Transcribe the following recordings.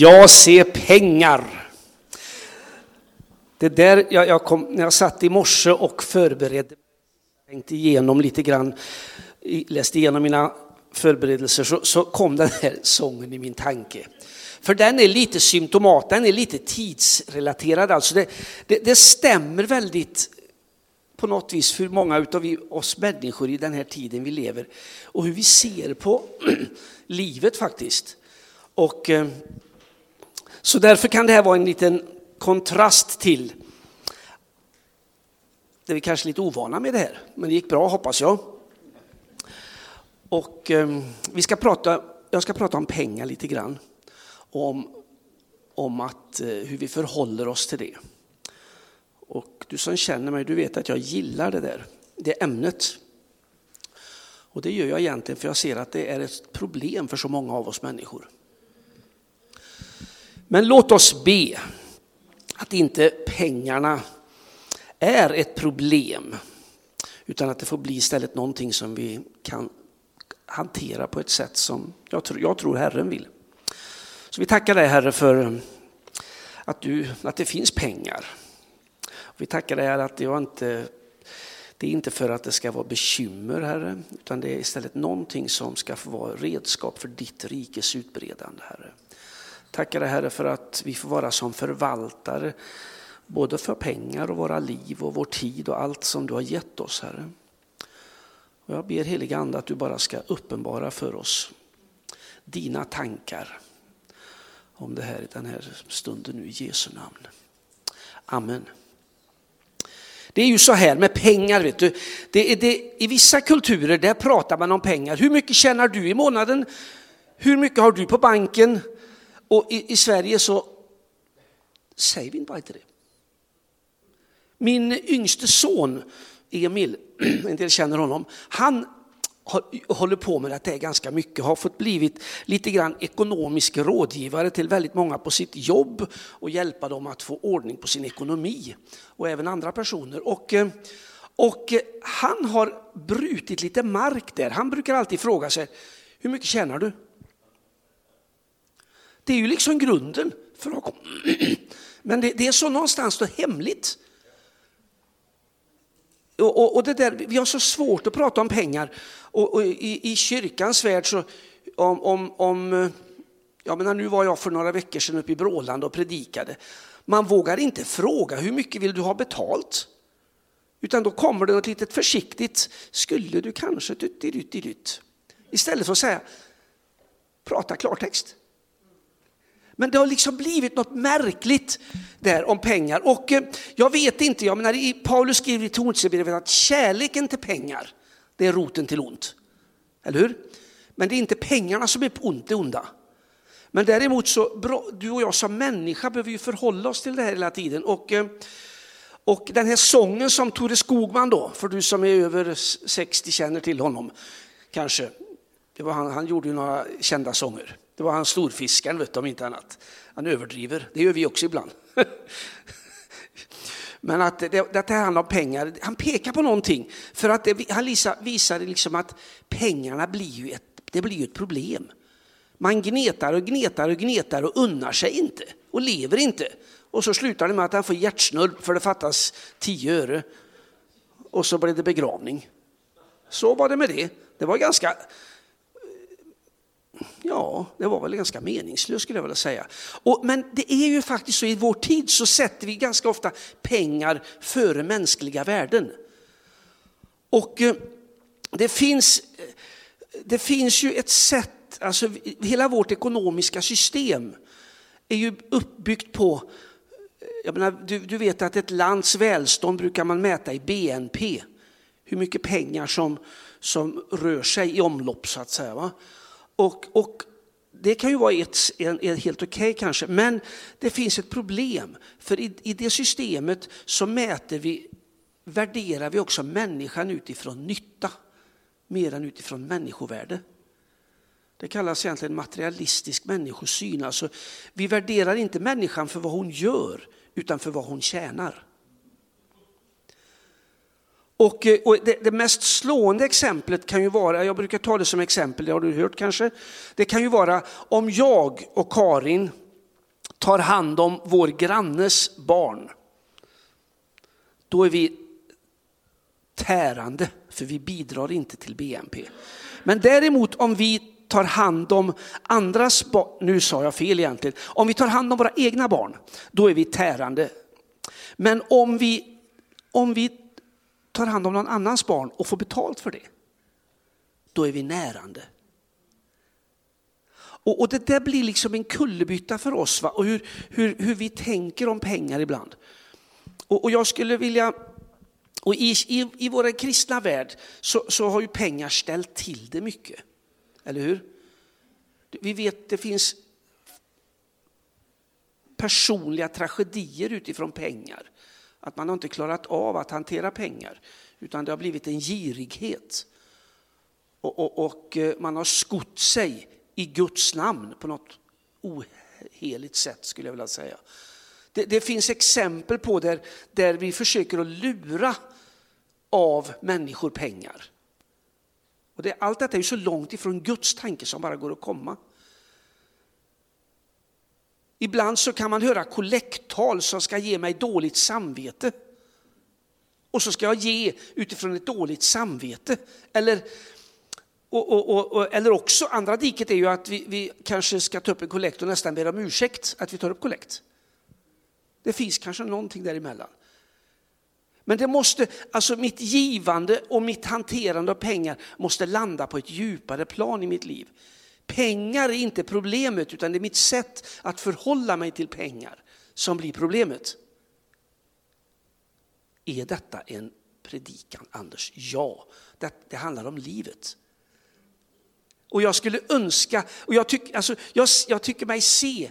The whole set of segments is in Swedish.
Jag ser pengar. Det där jag, jag kom, när jag satt i morse och förberedde, tänkte igenom lite grann, läste igenom mina förberedelser så, så kom den här sången i min tanke. För den är lite symptomat, den är lite tidsrelaterad. Alltså det, det, det stämmer väldigt på något vis för många av oss människor i den här tiden vi lever och hur vi ser på livet faktiskt. Och, eh, så därför kan det här vara en liten kontrast till det vi kanske är lite ovana med det här, men det gick bra hoppas jag. Och eh, vi ska prata, jag ska prata om pengar lite grann. Om, om att, eh, hur vi förhåller oss till det. Och du som känner mig, du vet att jag gillar det där, det ämnet. Och det gör jag egentligen för jag ser att det är ett problem för så många av oss människor. Men låt oss be att inte pengarna är ett problem, utan att det får bli istället någonting som vi kan hantera på ett sätt som jag tror, jag tror Herren vill. Så vi tackar dig Herre för att, du, att det finns pengar. Vi tackar dig Herre att det inte det är inte för att det ska vara bekymmer, Herre, utan det är istället någonting som ska få vara redskap för ditt rikes utbredande, Herre. Tackar dig Herre för att vi får vara som förvaltare, både för pengar och våra liv och vår tid och allt som du har gett oss, Herre. Och jag ber heliga Ande att du bara ska uppenbara för oss dina tankar om det här i den här stunden nu i Jesu namn. Amen. Det är ju så här med pengar, vet du. Det är det, I vissa kulturer där pratar man om pengar. Hur mycket tjänar du i månaden? Hur mycket har du på banken? Och i, i Sverige så säger vi bara inte det. Min yngste son Emil, en del känner honom, han håller på med det ganska mycket, har fått blivit lite grann ekonomisk rådgivare till väldigt många på sitt jobb och hjälpa dem att få ordning på sin ekonomi och även andra personer. Och, eh, och eh, han har brutit lite mark där. Han brukar alltid fråga sig, hur mycket tjänar du? Det är ju liksom grunden för att Men det, det är så någonstans då hemligt. Och, och, och, det där, vi har så svårt att prata om pengar. Och, och i, i, kyrkans värld så om, om, om jag menar, nu var jag för några veckor sedan uppe i Bråland och predikade. Man vågar inte fråga hur mycket vill du ha betalt? Utan då kommer det något litet försiktigt, skulle du kanske, Istället för att säga, prata klartext. Men det har liksom blivit något märkligt där om pengar. Och eh, jag vet inte, jag menar, Paulus skriver i Tornsebrevet att kärleken till pengar, det är roten till ont. Eller hur? Men det är inte pengarna som är ont, det onda. Men däremot så, du och jag som människa behöver ju förhålla oss till det här hela tiden. Och, eh, och den här sången som Tore Skogman då, för du som är över 60 känner till honom, kanske. Det var han, han gjorde ju några kända sånger. Det var han storfiskaren, vet du, om inte annat. Han överdriver, det gör vi också ibland. Men att det, det handlar om pengar, han pekar på någonting. För att det, han visar liksom att pengarna blir ju ett, det blir ett problem. Man gnetar och gnetar och gnetar och unnar sig inte och lever inte. Och så slutar det med att han får hjärtsnörp för det fattas tio öre. Och så blir det begravning. Så var det med det. Det var ganska Ja, det var väl ganska meningslöst skulle jag vilja säga. Och, men det är ju faktiskt så i vår tid så sätter vi ganska ofta pengar före mänskliga värden. Och eh, det finns, eh, det finns ju ett sätt, alltså hela vårt ekonomiska system är ju uppbyggt på, eh, jag menar, du, du vet att ett lands välstånd brukar man mäta i BNP. Hur mycket pengar som, som rör sig i omlopp så att säga. Va? Och, och det kan ju vara ett, en, en helt okej okay kanske, men det finns ett problem. För i, i det systemet så mäter vi, värderar vi också människan utifrån nytta, mer än utifrån människovärde. Det kallas egentligen materialistisk människosyn. Alltså, vi värderar inte människan för vad hon gör, utan för vad hon tjänar. Och, eh, och det, det, mest slående exemplet kan ju vara, jag brukar ta det som exempel, det har du hört kanske. Det kan ju vara om jag och Karin tar hand om vår grannes barn, då är vi tärande, för vi bidrar inte till BNP. Men däremot om vi tar hand om andras barn, nu sa jag fel egentligen, om vi tar hand om våra egna barn, då är vi tärande. Men om vi, om vi tar hand om någon annans barn och får betalt för det, då är vi närande. Och, och det där blir liksom en kullerbytta för oss, va? och hur, hur, hur vi tänker om pengar ibland. Och, och jag skulle vilja och i, i, i vår kristna värld så, så har ju pengar ställt till det mycket. Eller hur? Vi vet det finns personliga tragedier utifrån pengar. Att man har inte klarat av att hantera pengar, utan det har blivit en girighet. Och, och, och eh, man har skott sig i Guds namn på något oheligt sätt skulle jag vilja säga. Det, det, finns exempel på där, där vi försöker att lura av människor pengar. Och det, allt detta är så långt ifrån Guds tanke som bara går att komma. Ibland så kan man höra kollekttal som ska ge mig dåligt samvete. Och så ska jag ge utifrån ett dåligt samvete. Eller, och, och, och, eller också, andra diket är ju att vi, vi kanske ska ta upp en kollekt och nästan ber om ursäkt att vi tar upp kollekt. Det finns kanske någonting däremellan. Men det måste, alltså mitt givande och mitt hanterande av pengar måste landa på ett djupare plan i mitt liv. Pengar är inte problemet utan det är mitt sätt att förhålla mig till pengar som blir problemet. Är detta en predikan, Anders? Ja, det, det handlar om livet. Och jag skulle önska, och jag, tyck, alltså, jag, jag tycker mig se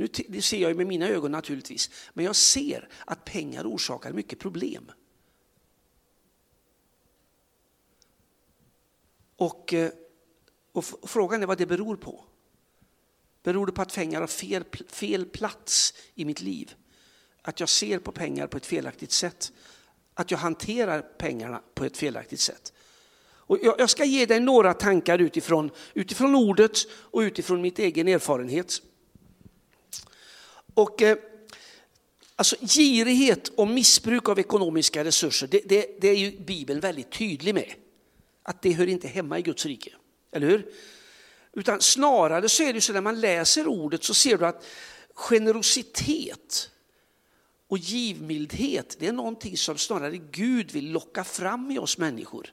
nu det ser jag med mina ögon naturligtvis, men jag ser att pengar orsakar mycket problem. Och, eh, och frågan är vad det beror på. Beror det på att pengar har fel, fel plats i mitt liv? Att jag ser på pengar på ett felaktigt sätt? Att jag hanterar pengarna på ett felaktigt sätt? Och jag ska ge dig några tankar utifrån, utifrån ordet och utifrån mitt egen erfarenhet. Och, eh, alltså, girighet och missbruk av ekonomiska resurser, det, det, det, är ju Bibeln väldigt tydlig med. Att det hör inte hemma i Guds rike, eller hur? Utan snarare så är det så när man läser ordet så ser du att generositet och givmildhet, det är någonting som snarare Gud vill locka fram i oss människor.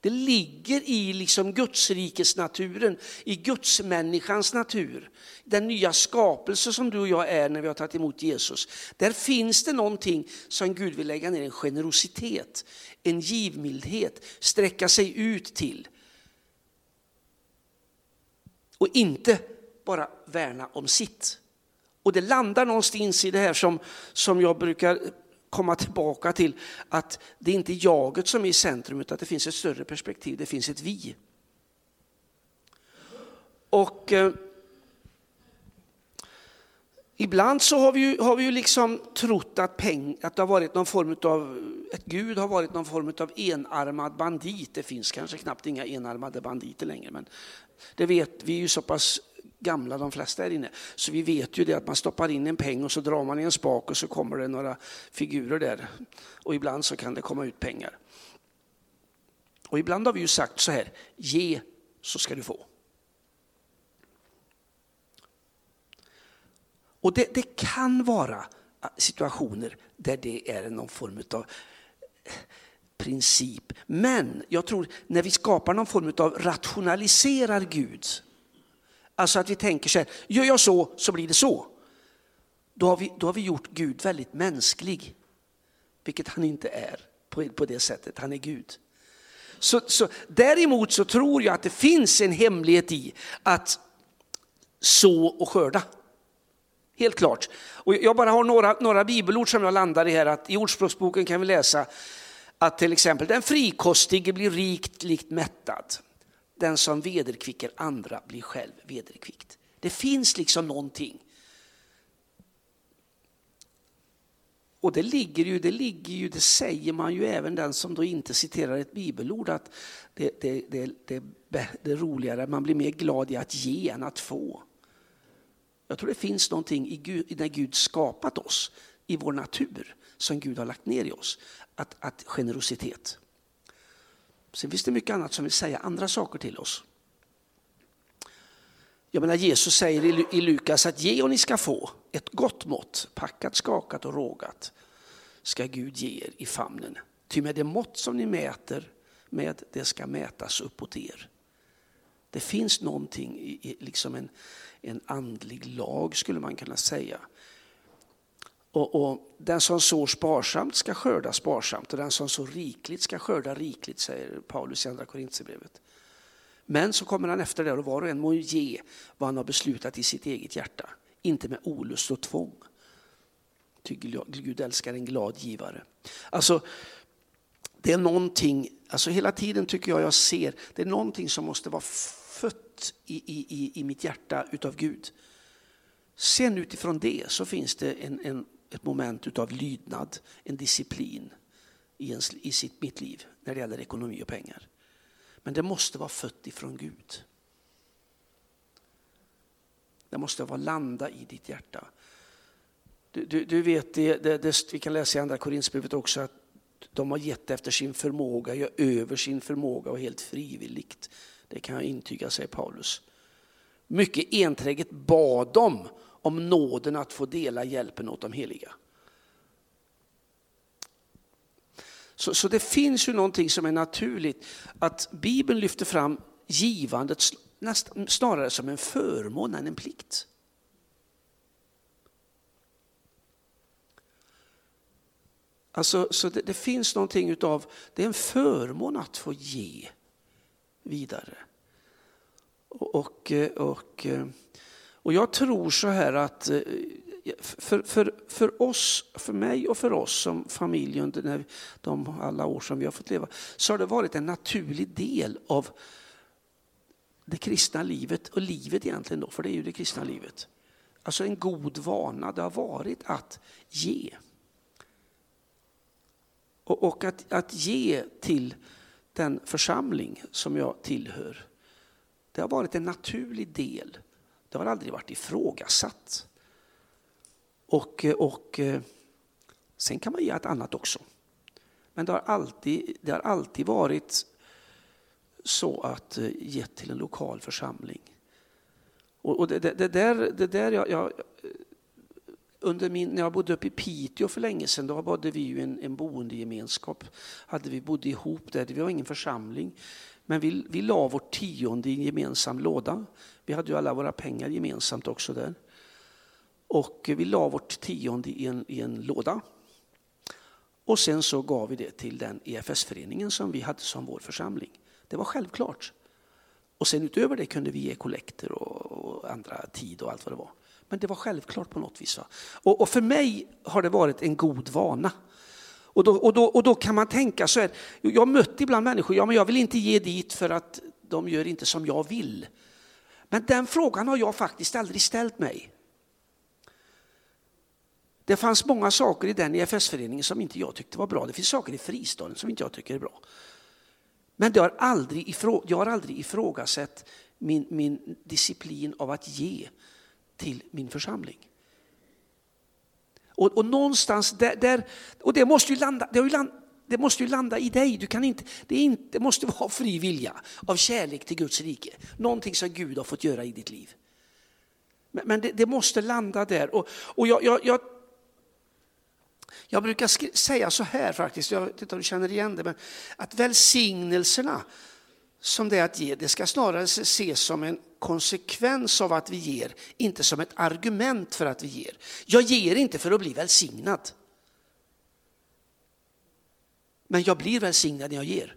Det ligger i liksom Gudsrikesnaturen, i Gudsmänniskans natur. Den nya skapelse som du och jag är när vi har tagit emot Jesus. Där finns det någonting som Gud vill lägga ner, en generositet, en givmildhet, sträcka sig ut till. Och inte bara värna om sitt. Och det landar någonstans i det här som, som jag brukar komma tillbaka till att det är inte jaget som är i centrum utan att det finns ett större perspektiv, det finns ett vi. Och eh, Ibland så har vi ju, har vi ju liksom trott att, peng, att det har varit någon form av, att Gud har varit någon form av enarmad bandit. Det finns kanske knappt inga enarmade banditer längre, men det vet vi är ju så pass gamla de flesta här inne. Så vi vet ju det att man stoppar in en peng och så drar man i en spak och så kommer det några figurer där. Och ibland så kan det komma ut pengar. Och ibland har vi ju sagt så här, ge så ska du få. Och det, det kan vara situationer där det är någon form av princip. Men jag tror när vi skapar någon form av rationaliserar Gud, Alltså att vi tänker så här, gör jag så så blir det så. Då har vi, då har vi gjort Gud väldigt mänsklig, vilket han inte är på, på det sättet, han är Gud. Så, så, däremot så tror jag att det finns en hemlighet i att så och skörda. Helt klart. Och jag bara har några, några bibelord som jag landar i här. Att I Ordspråksboken kan vi läsa att till exempel den frikostige blir rikt likt mättad den som vederkvicker andra blir själv vederkvickt. Det finns liksom någonting. Och det ligger ju, det ligger ju, det säger man ju även den som då inte citerar ett bibelord att det, det, det, det, det är roligare, man blir mer glad i att ge än att få. Jag tror det finns någonting i Gud, när Gud skapat oss, i vår natur, som Gud har lagt ner i oss. Att, att generositet. Sen finns det mycket annat som vill säga andra saker till oss. Jag menar Jesus säger i Lukas att ge och ni ska få ett gott mått, packat, skakat och rågat ska Gud ge er i famnen. Ty med det mått som ni mäter med, det ska mätas uppåt er. Det finns någonting i, liksom en, en andlig lag skulle man kunna säga. Och, och, Den som sår sparsamt ska skörda sparsamt och den som sår rikligt ska skörda rikligt, säger Paulus i Andra Korintierbrevet. Men så kommer han efter det och var och en må ge vad han har beslutat i sitt eget hjärta, inte med olust och tvång. Ty Gud älskar en glad givare. Alltså, det är någonting, alltså hela tiden tycker jag jag ser, det är någonting som måste vara fött i, i, i mitt hjärta utav Gud. Sen utifrån det så finns det en, en, ett moment utav lydnad, en disciplin i, ens, i sitt, mitt liv när det gäller ekonomi och pengar. Men det måste vara fött ifrån Gud. Det måste vara landa i ditt hjärta. Du, du, du vet, det, det, det, vi kan läsa i andra Korinthierbrevet också att de har gett efter sin förmåga, ja, över sin förmåga och helt frivilligt. Det kan jag intyga, säger Paulus. Mycket enträget bad de om nåden att få dela hjälpen åt de heliga. Så, så det finns ju någonting som är naturligt, att Bibeln lyfter fram givandet snarare som en förmån än en plikt. Alltså, så det, det, finns någonting utav, det är en förmån att få ge vidare. Och, och, och, eh, och jag tror så här att eh, för, för, för oss, för mig och för oss som familj under de alla år som vi har fått leva, så har det varit en naturlig del av det kristna livet och livet egentligen då, för det är ju det kristna livet. Alltså en god vana, det har varit att ge. Och, och att, att ge till den församling som jag tillhör, det har varit en naturlig del. Det har aldrig varit ifrågasatt. Och, eh, och eh, sen kan man ge ett annat också. Men det har alltid, det har alltid varit så att eh, ge till en lokal församling. Och, och det, det, det, där, det där jag, jag under min, när jag bodde uppe i Piteå för länge sedan, då bodde vi ju en, en boendegemenskap. Hade vi bodde ihop där, vi var ingen församling. Men vi, vi la vårt tionde i en gemensam låda. Vi hade ju alla våra pengar gemensamt också där. Och vi la vårt tionde i en, i en låda. Och sen så gav vi det till den EFS-föreningen som vi hade som vår församling. Det var självklart. Och sen utöver det kunde vi ge kollekter och, och andra tid och allt vad det var. Men det var självklart på något vis. Och, och, för mig har det varit en god vana. Och då, och, då, och då kan man tänka så här, jag har mött ibland människor, ja men jag vill inte ge dit för att de gör inte som jag vill. Men den frågan har jag faktiskt aldrig ställt mig. Det fanns många saker i den EFS-föreningen som inte jag tyckte var bra. Det finns saker i fristaden som inte jag tycker är bra. Men det har aldrig ifrå, jag har aldrig ifrågasatt min, min disciplin av att ge till min församling. Och, och någonstans där, där, och det måste ju landa, det, land, det måste ju landa i dig. Du kan inte, det, inte, det måste vara fri vilja av kärlek till Guds rike. Någonting som Gud har fått göra i ditt liv. Men, men det, det, måste landa där. Och, och jag, jag, jag, jag brukar säga så här faktiskt, jag vet inte om du känner igen det, men att välsignelserna som det är att ge, det ska snarare ses som en konsekvens av att vi ger, inte som ett argument för att vi ger. Jag ger inte för att bli välsignad. Men jag blir välsignad när jag ger.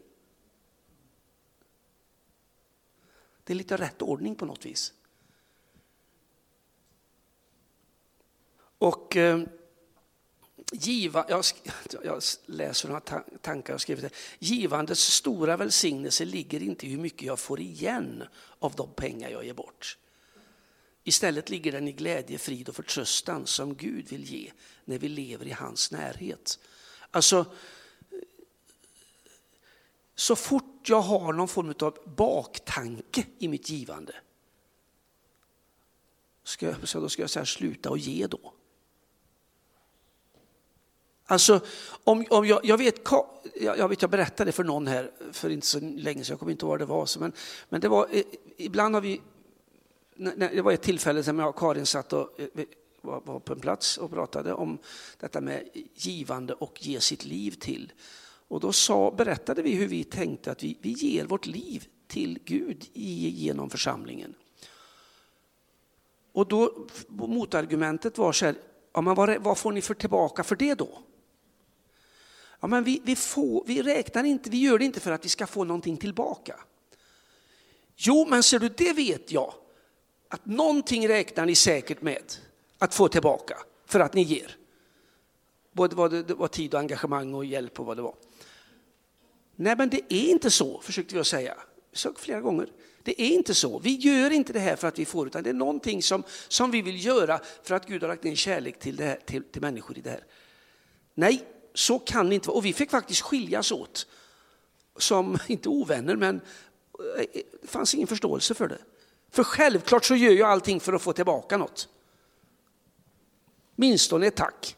Det är lite rätt ordning på något vis. Och eh, giva, jag, jag läser några tankar jag skrivit. Givandets stora välsignelse ligger inte i hur mycket jag får igen av de pengar jag ger bort. Istället ligger den i glädje, frid och förtröstan som Gud vill ge när vi lever i hans närhet. Alltså, så fort jag har någon form av baktanke i mitt givande ska jag, så då ska jag säga sluta och ge då. Alltså, om, om jag, jag, vet, jag, vet, jag berättade för någon här för inte så länge sedan, jag kommer inte ihåg vad det var, men, men det var, eh, ibland har vi, det var ett tillfälle som jag och Karin satt och eh, var på en plats och pratade om detta med givande och ge sitt liv till. Och då sa, berättade vi hur vi tänkte att vi, vi ger vårt liv till Gud genom församlingen. Och då motargumentet var så här, ja, men vad, vad får ni för tillbaka för det då? Ja, men vi, vi, får, vi räknar inte, vi gör det inte för att vi ska få någonting tillbaka. Jo, men ser du, det vet jag. Att någonting räknar ni säkert med att få tillbaka för att ni ger. Både vad det var tid och engagemang och hjälp och vad det var. Nej, men det är inte så, försökte vi säga. Vi sa flera gånger. Det är inte så. Vi gör inte det här för att vi får, utan det är någonting som, som vi vill göra för att Gud har lagt ner kärlek till, det här, till, till människor i det här. Nej, så kan det inte vara. Och vi fick faktiskt skiljas åt. Som, inte ovänner, men eh, det fanns ingen förståelse för det. För självklart så gör jag allting för att få tillbaka något. Minstone ett tack.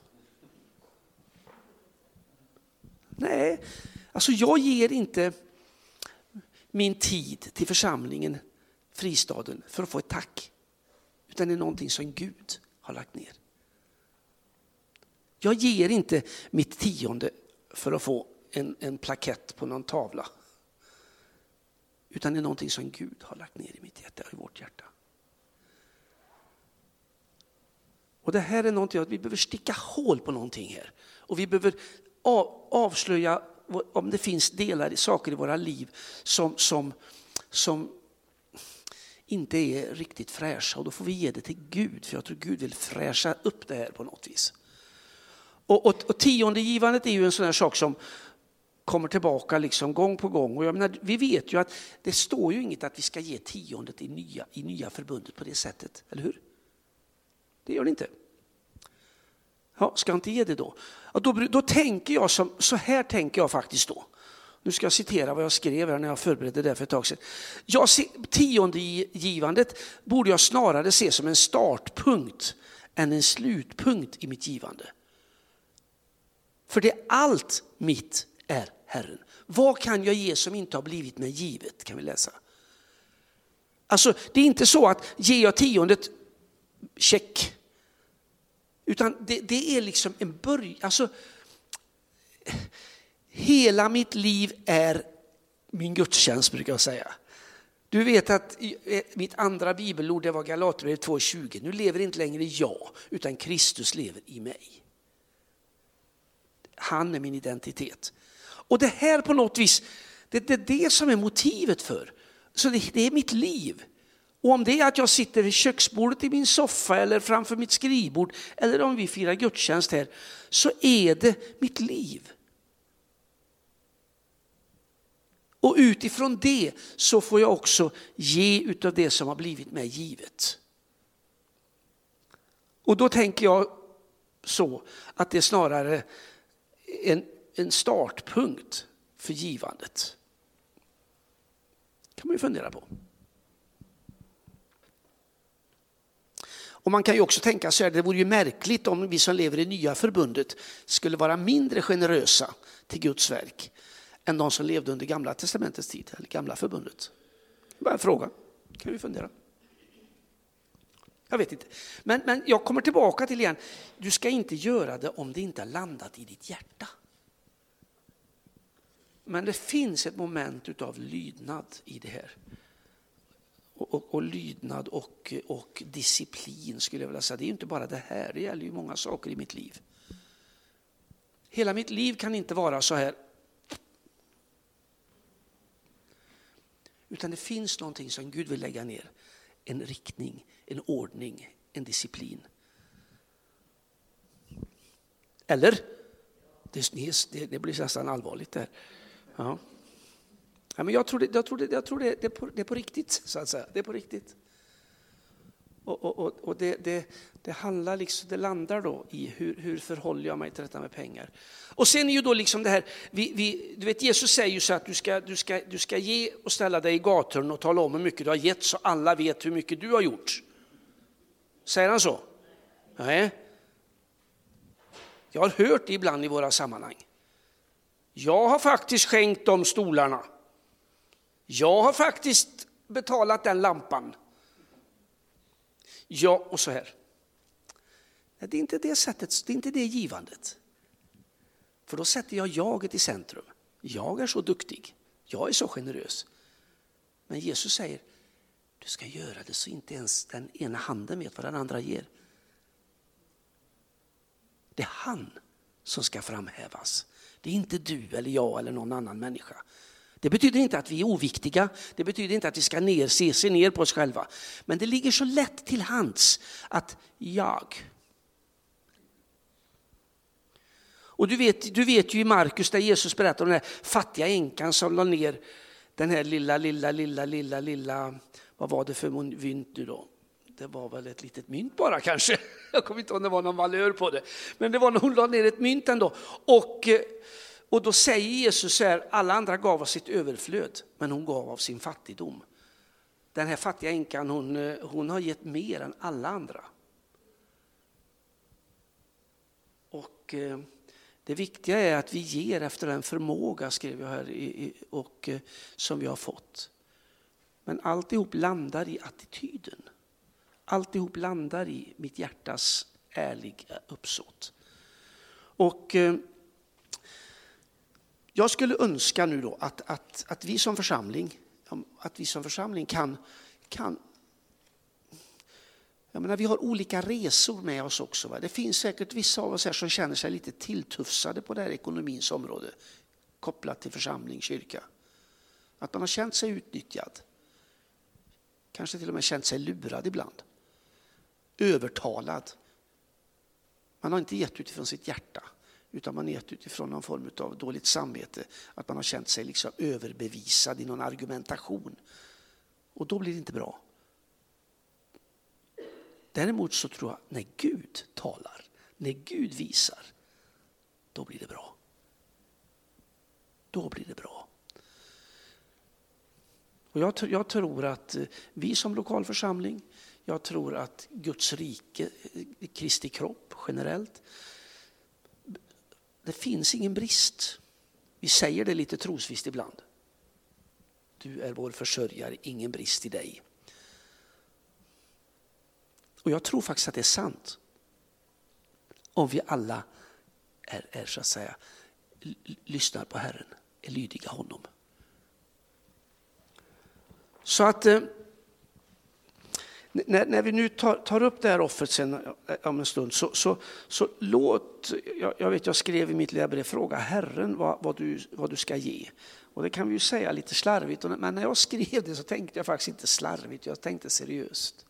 Nej, alltså jag ger inte min tid till församlingen, fristaden, för att få ett tack. Utan det är någonting som Gud har lagt ner. Jag ger inte mitt tionde för att få en, en plakett på någon tavla. Utan det är någonting som Gud har lagt ner i mitt hjärta, i vårt hjärta. Och det här är någonting att vi behöver sticka hål på någonting här. Och vi behöver avslöja om det finns delar, saker i våra liv som, som, som inte är riktigt fräscha. Och då får vi ge det till Gud, för jag tror Gud vill fräscha upp det här på något vis. Och, och, och tiondegivandet är ju en sån här sak som kommer tillbaka liksom gång på gång. Och jag menar, vi vet ju att det står ju inget att vi ska ge tiondet i nya, i nya förbundet på det sättet, eller hur? Det gör det inte. Ja, ska jag inte ge det då? Ja, då, då tänker jag som, så här tänker jag faktiskt då. Nu ska jag citera vad jag skrev här när jag förberedde det för ett tag sedan. Jag se, tiondegivandet borde jag snarare se som en startpunkt än en slutpunkt i mitt givande. För det allt mitt är Herren. Vad kan jag ge som inte har blivit mig givet? Kan vi läsa. Alltså det är inte så att ger jag tiondet, check. Utan det, det är liksom en början. Alltså, hela mitt liv är min gudstjänst brukar jag säga. Du vet att eh, mitt andra bibelord det var Galaterbrevet 2.20. Nu lever inte längre jag, utan Kristus lever i mig. Han är min identitet. Och det här på något vis, det, det är det som är motivet för. Så det, det är mitt liv. Och om det är att jag sitter vid köksbordet i min soffa eller framför mitt skrivbord eller om vi firar gudstjänst här, så är det mitt liv. Och utifrån det så får jag också ge utav det som har blivit mig givet. Och då tänker jag så att det snarare en, en startpunkt för givandet. kan man ju fundera på. Och man kan ju också tänka sig att det vore ju märkligt om vi som lever i nya förbundet skulle vara mindre generösa till Guds verk än de som levde under gamla testamentets tid, eller gamla förbundet. Bara en fråga, kan vi fundera. Jag vet inte. Men, men jag kommer tillbaka till igen, du ska inte göra det om det inte har landat i ditt hjärta. Men det finns ett moment av lydnad i det här. Och, och, och, lydnad och, och disciplin skulle jag vilja säga. Det är inte bara det här, det gäller ju många saker i mitt liv. Hela mitt liv kan inte vara så här. Utan det finns någonting som Gud vill lägga ner. En riktning, en ordning, en disciplin. Eller? Det, det blir nästan allvarligt där. Ja. Ja, men jag tror, det, jag tror, det, jag tror det, det, är på, det är på riktigt, så att säga. Det är på riktigt. Och, och, och, och det, det, det, handlar liksom, det landar då i hur, hur förhåller jag mig till detta med pengar. Och sen är ju då liksom det här, vi, vi, du vet Jesus säger ju så att du ska, du, ska, du ska ge och ställa dig i gatorn och tala om hur mycket du har gett så alla vet hur mycket du har gjort. Säger han så? Nej. Jag har hört det ibland i våra sammanhang. Jag har faktiskt skänkt de stolarna. Jag har faktiskt betalat den lampan. Ja, och så här. Det är inte det sättet, det är inte det givandet. För då sätter jag jaget i centrum. Jag är så duktig, jag är så generös. Men Jesus säger, du ska göra det så inte ens den ena handen vet vad den andra ger. Det är han som ska framhävas. Det är inte du eller jag eller någon annan människa. Det betyder inte att vi är oviktiga, det betyder inte att vi ska ner, se, se ner på oss själva. Men det ligger så lätt till hands att jag. Och du vet, du vet ju i Markus där Jesus berättar om den här fattiga änkan som la ner den här lilla, lilla, lilla, lilla, lilla, vad var det för mynt nu då? Det var väl ett litet mynt bara kanske. Jag kommer inte ihåg om det var någon valör på det. Men det var när hon la ner ett mynt ändå. Och, eh, och då säger Jesus så här, alla andra gav av sitt överflöd, men hon gav av sin fattigdom. Den här fattiga änkan, hon, eh, hon har gett mer än alla andra. Och eh, det viktiga är att vi ger efter den förmåga, skrev jag här, och, som vi har fått. Men alltihop landar i attityden. Alltihop landar i mitt hjärtas ärliga uppsåt. Och eh, jag skulle önska nu då att, att, att vi som församling, att vi som församling kan, kan jag menar, vi har olika resor med oss också. Va? Det finns säkert vissa av oss här som känner sig lite tilltufsade på det här ekonomins område kopplat till församling, kyrka. Att man har känt sig utnyttjad. Kanske till och med känt sig lurad ibland övertalad. Man har inte gett utifrån sitt hjärta, utan man har gett utifrån någon form av dåligt samvete. Att man har känt sig liksom överbevisad i någon argumentation. Och då blir det inte bra. Däremot så tror jag när Gud talar, när Gud visar, då blir det bra. Då blir det bra. Och jag, jag tror att eh, vi som lokal församling, jag tror att Guds rike, eh, Kristi kropp generellt, det finns ingen brist. Vi säger det lite trosvisst ibland. Du är vår försörjare, ingen brist i dig. Och jag tror faktiskt att det är sant. Om vi alla är, är så att säga, lyssnar på Herren, är lydiga honom. Så att eh, när, när vi nu tar, tar, upp det här offret sen eh, om en stund så, så, så låt, jag, jag, vet jag skrev i mitt lilla brev, fråga Herren vad, vad, du, vad du ska ge. Och det kan vi ju säga lite slarvigt, men när jag skrev det så tänkte jag faktiskt inte slarvigt, jag tänkte seriöst.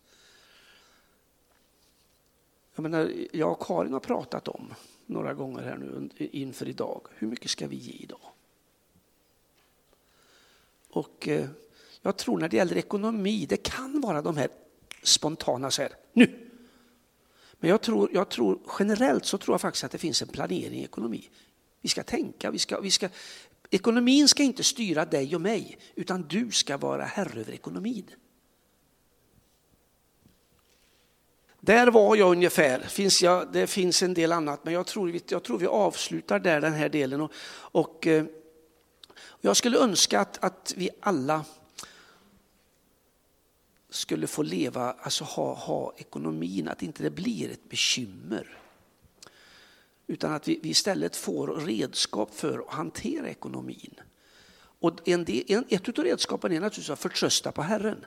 Jag, menar, jag och Karin har pratat om några gånger här nu inför idag, hur mycket ska vi ge idag? Och eh, jag tror när det gäller ekonomi, det kan vara de här spontana så här, nu. Men jag tror, jag tror generellt så tror jag faktiskt att det finns en planering i ekonomi. Vi ska tänka, vi ska, vi ska, ekonomin ska inte styra dig och mig, utan du ska vara herre över ekonomin. Där var jag ungefär. Finns jag, det finns en del annat, men jag tror, jag tror vi avslutar där den här delen. Och, och eh, jag skulle önska att, att vi alla skulle få leva, alltså ha, ha ekonomin, att inte det blir ett bekymmer. Utan att vi, vi istället får redskap för att hantera ekonomin. Och en del, en, ett av redskapen är naturligtvis att förtrösta på Herren.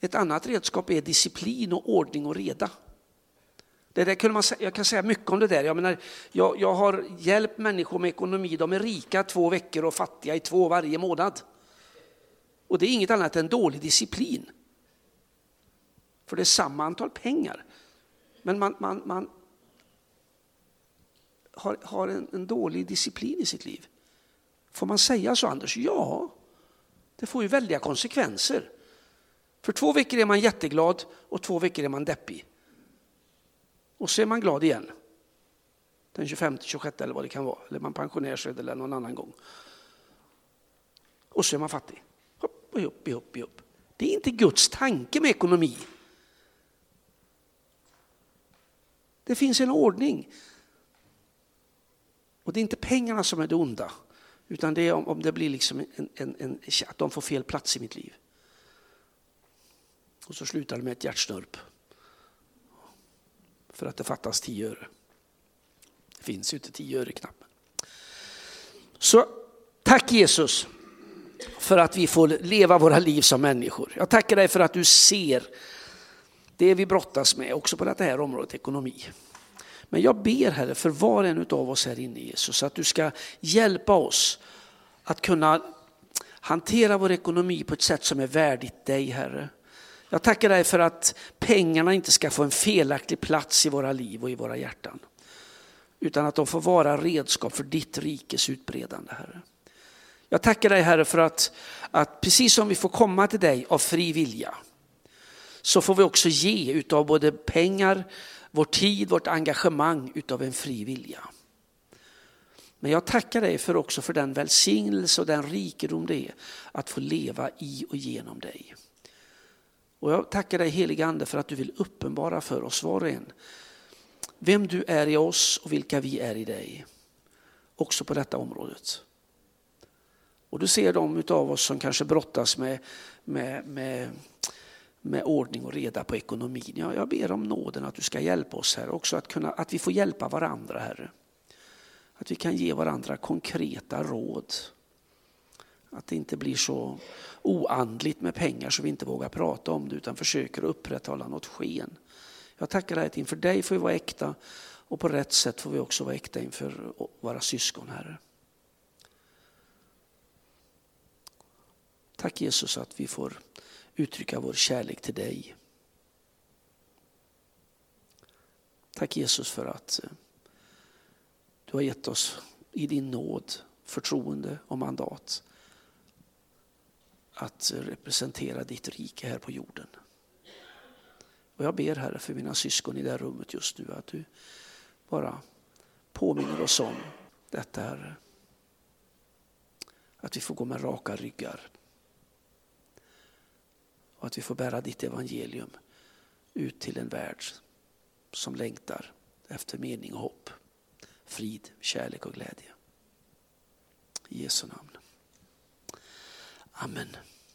Ett annat redskap är disciplin och ordning och reda. Det där kunde man, jag kan säga mycket om det där. Jag, menar, jag, jag har hjälpt människor med ekonomi. De är rika två veckor och fattiga i två varje månad. Och det är inget annat än dålig disciplin. För det är samma antal pengar. Men man, man, man har, har en, en, dålig disciplin i sitt liv. Får man säga så Anders? Ja, det får ju väldiga konsekvenser. För två veckor är man jätteglad och två veckor är man deppig. Och så är man glad igen. Den 25, 26 eller vad det kan vara. Eller man pensionerar sig eller någon annan gång. Och så är man fattig upp och upp och Det är inte Guds tanke med ekonomi. Det finns en ordning. Och det är inte pengarna som är det onda, utan det är om, det blir liksom en, en, en, att de får fel plats i mitt liv. Och så slutar det med ett hjärtsnörp. För att det fattas tio öre. Det finns ju inte tio öre knappt. Så tack Jesus för att vi får leva våra liv som människor. Jag tackar dig för att du ser det vi brottas med också på det här området, ekonomi. Men jag ber Herre för var och en av oss här inne Jesus, att du ska hjälpa oss att kunna hantera vår ekonomi på ett sätt som är värdigt dig Herre. Jag tackar dig för att pengarna inte ska få en felaktig plats i våra liv och i våra hjärtan. Utan att de får vara redskap för ditt rikes utbredande Herre. Jag tackar dig Herre för att, att precis som vi får komma till dig av fri vilja, så får vi också ge utav både pengar, vår tid, vårt engagemang utav en fri vilja. Men jag tackar dig för också för den välsignelse och den rikedom det är att få leva i och genom dig. Och jag tackar dig helige Ande för att du vill uppenbara för oss var och en vem du är i oss och vilka vi är i dig. Också på detta området. Och du ser de av oss som kanske brottas med, med, med, med ordning och reda på ekonomin. Ja, jag ber om nåden att du ska hjälpa oss här också, att, kunna, att vi får hjälpa varandra Herre. Att vi kan ge varandra konkreta råd. Att det inte blir så oandligt med pengar så vi inte vågar prata om det utan försöker upprätthålla något sken. Jag tackar dig att inför dig får vi vara äkta och på rätt sätt får vi också vara äkta inför våra syskon Herre. Tack Jesus att vi får uttrycka vår kärlek till dig. Tack Jesus för att eh, du har gett oss i din nåd förtroende och mandat att eh, representera ditt rike här på jorden. Och jag ber Herre för mina syskon i det här rummet just nu att du bara påminner oss om detta Herre. Att vi får gå med raka ryggar och att vi får bära ditt evangelium ut till en värld som längtar efter mening och hopp, frid, kärlek och glädje. I Jesu namn. Amen.